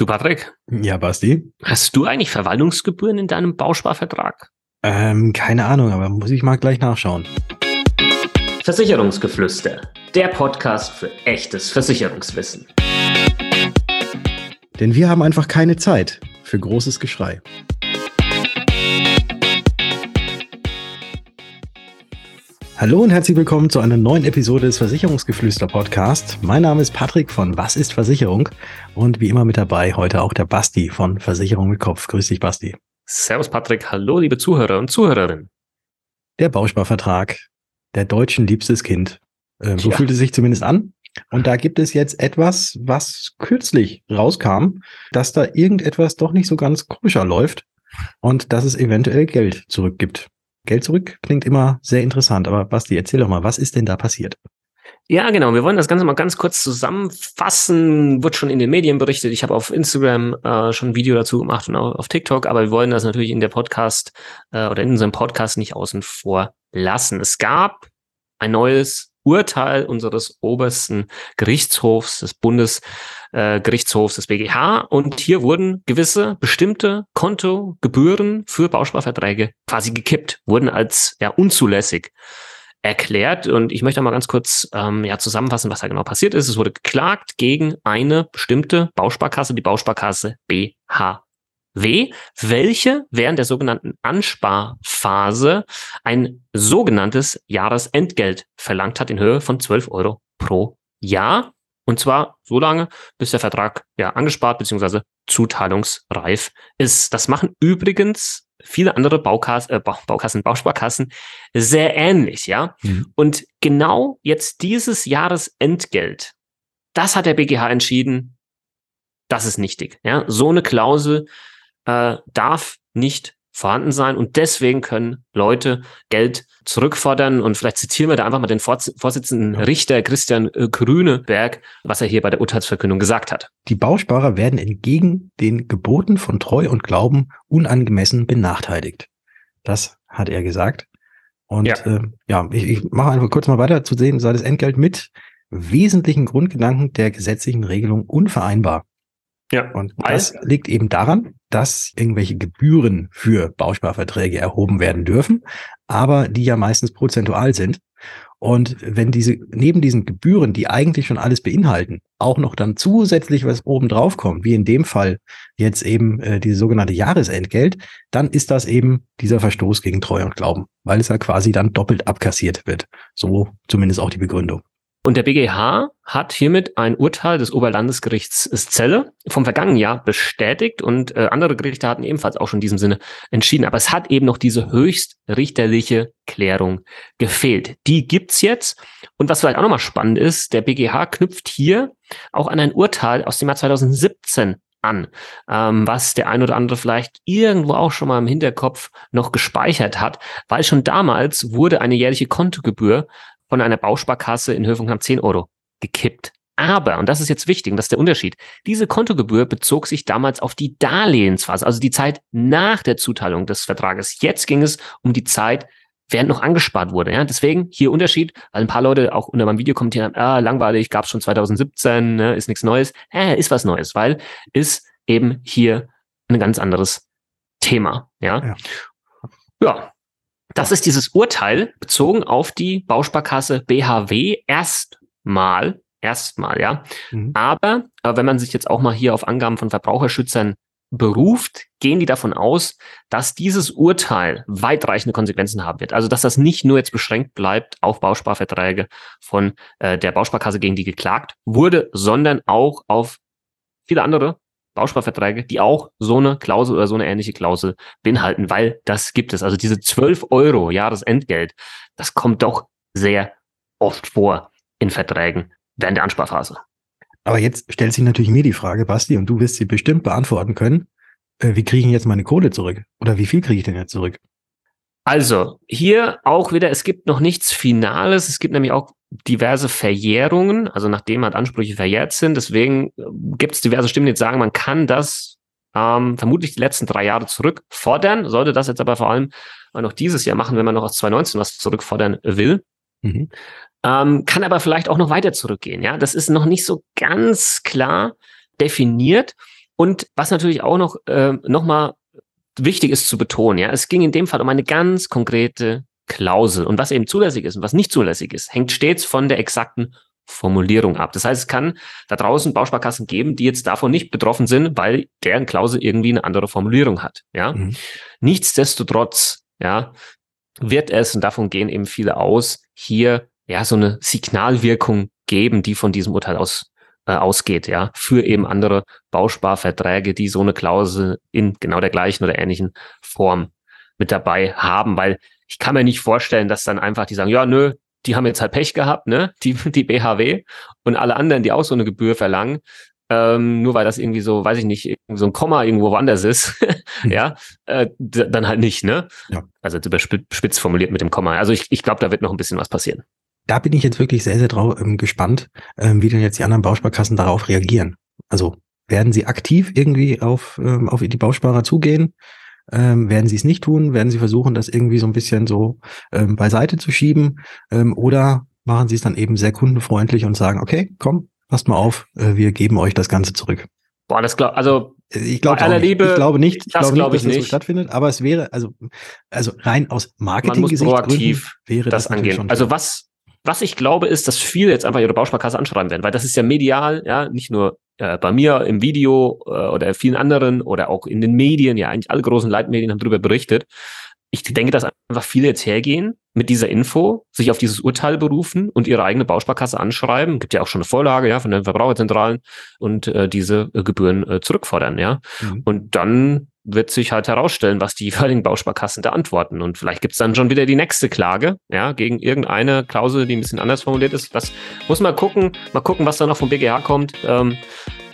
Du, Patrick? Ja, Basti? Hast du eigentlich Verwaltungsgebühren in deinem Bausparvertrag? Ähm, keine Ahnung, aber muss ich mal gleich nachschauen. Versicherungsgeflüster, der Podcast für echtes Versicherungswissen. Denn wir haben einfach keine Zeit für großes Geschrei. Hallo und herzlich willkommen zu einer neuen Episode des Versicherungsgeflüster Podcast. Mein Name ist Patrick von Was ist Versicherung und wie immer mit dabei heute auch der Basti von Versicherung mit Kopf. Grüß dich, Basti. Servus, Patrick. Hallo, liebe Zuhörer und Zuhörerinnen. Der Bausparvertrag, der deutschen liebstes Kind. Äh, so ja. fühlt es sich zumindest an. Und da gibt es jetzt etwas, was kürzlich rauskam, dass da irgendetwas doch nicht so ganz koscher läuft und dass es eventuell Geld zurückgibt. Geld zurück klingt immer sehr interessant, aber Basti, erzähl doch mal, was ist denn da passiert? Ja, genau. Wir wollen das Ganze mal ganz kurz zusammenfassen. Wird schon in den Medien berichtet. Ich habe auf Instagram äh, schon ein Video dazu gemacht und auch auf TikTok, aber wir wollen das natürlich in der Podcast äh, oder in unserem Podcast nicht außen vor lassen. Es gab ein neues Urteil unseres obersten Gerichtshofs, des Bundesgerichtshofs, äh, des BGH. Und hier wurden gewisse bestimmte Kontogebühren für Bausparverträge quasi gekippt, wurden als ja unzulässig erklärt. Und ich möchte mal ganz kurz ähm, ja, zusammenfassen, was da genau passiert ist. Es wurde geklagt gegen eine bestimmte Bausparkasse, die Bausparkasse BH W, welche während der sogenannten Ansparphase ein sogenanntes Jahresentgelt verlangt hat in Höhe von 12 Euro pro Jahr. Und zwar so lange, bis der Vertrag ja angespart bzw. zuteilungsreif ist. Das machen übrigens viele andere Baukas äh, Baukassen, Bausparkassen sehr ähnlich, ja. Mhm. Und genau jetzt dieses Jahresentgelt, das hat der BGH entschieden, das ist nichtig. Ja, so eine Klausel äh, darf nicht vorhanden sein und deswegen können Leute Geld zurückfordern und vielleicht zitieren wir da einfach mal den Vorsitzenden ja. Richter Christian äh, Grüneberg, was er hier bei der Urteilsverkündung gesagt hat. Die Bausparer werden entgegen den Geboten von Treu und Glauben unangemessen benachteiligt. Das hat er gesagt. Und ja, äh, ja ich, ich mache einfach kurz mal weiter zu sehen, sei das Entgelt mit wesentlichen Grundgedanken der gesetzlichen Regelung unvereinbar. Ja. Und das liegt eben daran, dass irgendwelche Gebühren für Bausparverträge erhoben werden dürfen, aber die ja meistens prozentual sind. Und wenn diese, neben diesen Gebühren, die eigentlich schon alles beinhalten, auch noch dann zusätzlich was oben drauf kommt, wie in dem Fall jetzt eben äh, diese sogenannte Jahresentgelt, dann ist das eben dieser Verstoß gegen Treu und Glauben, weil es ja quasi dann doppelt abkassiert wird. So zumindest auch die Begründung. Und der BGH hat hiermit ein Urteil des Oberlandesgerichts Celle vom vergangenen Jahr bestätigt und äh, andere Gerichte hatten ebenfalls auch schon in diesem Sinne entschieden. Aber es hat eben noch diese höchstrichterliche Klärung gefehlt. Die gibt's jetzt. Und was vielleicht auch nochmal spannend ist, der BGH knüpft hier auch an ein Urteil aus dem Jahr 2017 an, ähm, was der ein oder andere vielleicht irgendwo auch schon mal im Hinterkopf noch gespeichert hat, weil schon damals wurde eine jährliche Kontogebühr von einer Bausparkasse in Höhe von knapp 10 Euro gekippt. Aber, und das ist jetzt wichtig, und das ist der Unterschied, diese Kontogebühr bezog sich damals auf die Darlehensphase, also die Zeit nach der Zuteilung des Vertrages. Jetzt ging es um die Zeit, während noch angespart wurde. Ja? Deswegen hier Unterschied, weil ein paar Leute auch unter meinem Video kommentieren haben, ah, langweilig, gab es schon 2017, ne, ist nichts Neues. Äh, ist was Neues, weil ist eben hier ein ganz anderes Thema. Ja, ja. ja. Das ist dieses Urteil bezogen auf die Bausparkasse BHW erstmal, erstmal, ja. Mhm. Aber, aber wenn man sich jetzt auch mal hier auf Angaben von Verbraucherschützern beruft, gehen die davon aus, dass dieses Urteil weitreichende Konsequenzen haben wird. Also dass das nicht nur jetzt beschränkt bleibt auf Bausparverträge von äh, der Bausparkasse, gegen die geklagt wurde, sondern auch auf viele andere Bausparverträge, die auch so eine Klausel oder so eine ähnliche Klausel beinhalten, weil das gibt es. Also diese 12 Euro Jahresentgelt, das kommt doch sehr oft vor in Verträgen während der Ansparphase. Aber jetzt stellt sich natürlich mir die Frage, Basti, und du wirst sie bestimmt beantworten können. Äh, wie kriege ich jetzt meine Kohle zurück? Oder wie viel kriege ich denn jetzt zurück? Also, hier auch wieder, es gibt noch nichts Finales. Es gibt nämlich auch diverse Verjährungen, also nachdem halt Ansprüche verjährt sind. Deswegen äh, gibt es diverse Stimmen, die jetzt sagen, man kann das ähm, vermutlich die letzten drei Jahre zurückfordern, sollte das jetzt aber vor allem noch dieses Jahr machen, wenn man noch aus 2019 was zurückfordern will. Mhm. Ähm, kann aber vielleicht auch noch weiter zurückgehen. Ja, das ist noch nicht so ganz klar definiert. Und was natürlich auch noch, äh, noch mal wichtig ist zu betonen, ja, es ging in dem Fall um eine ganz konkrete Klausel. Und was eben zulässig ist und was nicht zulässig ist, hängt stets von der exakten Formulierung ab. Das heißt, es kann da draußen Bausparkassen geben, die jetzt davon nicht betroffen sind, weil deren Klausel irgendwie eine andere Formulierung hat. Ja. Mhm. Nichtsdestotrotz, ja, wird es, und davon gehen eben viele aus, hier ja so eine Signalwirkung geben, die von diesem Urteil aus äh, ausgeht, ja, für eben andere Bausparverträge, die so eine Klausel in genau der gleichen oder ähnlichen Form mit dabei haben, weil ich kann mir nicht vorstellen, dass dann einfach die sagen, ja, nö, die haben jetzt halt Pech gehabt, ne, die, die BHW und alle anderen, die auch so eine Gebühr verlangen, ähm, nur weil das irgendwie so, weiß ich nicht, so ein Komma irgendwo woanders ist, ja, äh, dann halt nicht, ne? Ja. Also überspitzt formuliert mit dem Komma. Also ich, ich glaube, da wird noch ein bisschen was passieren da bin ich jetzt wirklich sehr, sehr drauf, ähm, gespannt, ähm, wie denn jetzt die anderen Bausparkassen darauf reagieren. Also werden sie aktiv irgendwie auf, ähm, auf die Bausparer zugehen? Ähm, werden sie es nicht tun? Werden sie versuchen, das irgendwie so ein bisschen so ähm, beiseite zu schieben? Ähm, oder machen sie es dann eben sehr kundenfreundlich und sagen, okay, komm, passt mal auf, äh, wir geben euch das Ganze zurück. Boah, das glaub, also ich glaube aller Liebe, ich glaube nicht, ich glaube glaub nicht, dass das so stattfindet, aber es wäre also also rein aus Marketing Man muss proaktiv wäre das, das angehen. Also was was ich glaube, ist, dass viele jetzt einfach ihre Bausparkasse anschreiben werden, weil das ist ja medial, ja, nicht nur äh, bei mir im Video äh, oder vielen anderen oder auch in den Medien, ja, eigentlich alle großen Leitmedien haben darüber berichtet. Ich denke, dass einfach viele jetzt hergehen mit dieser Info, sich auf dieses Urteil berufen und ihre eigene Bausparkasse anschreiben. Gibt ja auch schon eine Vorlage, ja, von den Verbraucherzentralen und äh, diese äh, Gebühren äh, zurückfordern, ja. Mhm. Und dann wird sich halt herausstellen, was die jeweiligen Bausparkassen da antworten. Und vielleicht gibt's dann schon wieder die nächste Klage, ja, gegen irgendeine Klausel, die ein bisschen anders formuliert ist. Das muss man gucken, mal gucken, was da noch vom BGH kommt. Ähm,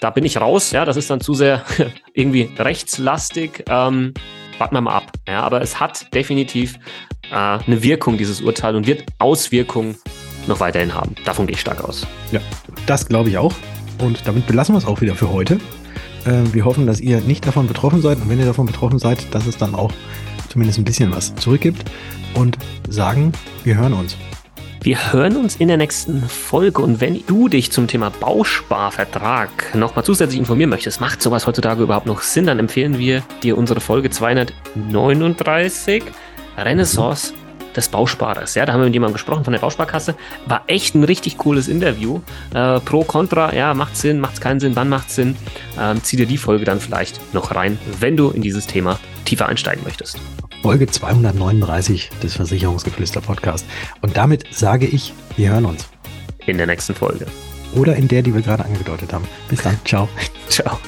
da bin ich raus, ja, das ist dann zu sehr irgendwie rechtslastig. Ähm, warten wir mal ab. Ja, aber es hat definitiv äh, eine Wirkung, dieses Urteil, und wird Auswirkungen noch weiterhin haben. Davon gehe ich stark aus. Ja, das glaube ich auch. Und damit belassen wir es auch wieder für heute. Äh, wir hoffen, dass ihr nicht davon betroffen seid und wenn ihr davon betroffen seid, dass es dann auch zumindest ein bisschen was zurückgibt und sagen, wir hören uns. Wir hören uns in der nächsten Folge und wenn du dich zum Thema Bausparvertrag nochmal zusätzlich informieren möchtest, macht sowas heutzutage überhaupt noch Sinn, dann empfehlen wir dir unsere Folge 239 Renaissance des Bausparers. Ja, da haben wir mit jemandem gesprochen von der Bausparkasse. War echt ein richtig cooles Interview. Äh, pro, contra, ja, macht Sinn, macht keinen Sinn, wann macht Sinn? Ähm, zieh dir die Folge dann vielleicht noch rein, wenn du in dieses Thema tiefer einsteigen möchtest. Folge 239 des Versicherungsgeflüster Podcast. Und damit sage ich, wir hören uns. In der nächsten Folge. Oder in der, die wir gerade angedeutet haben. Bis dann. Ciao. Ciao.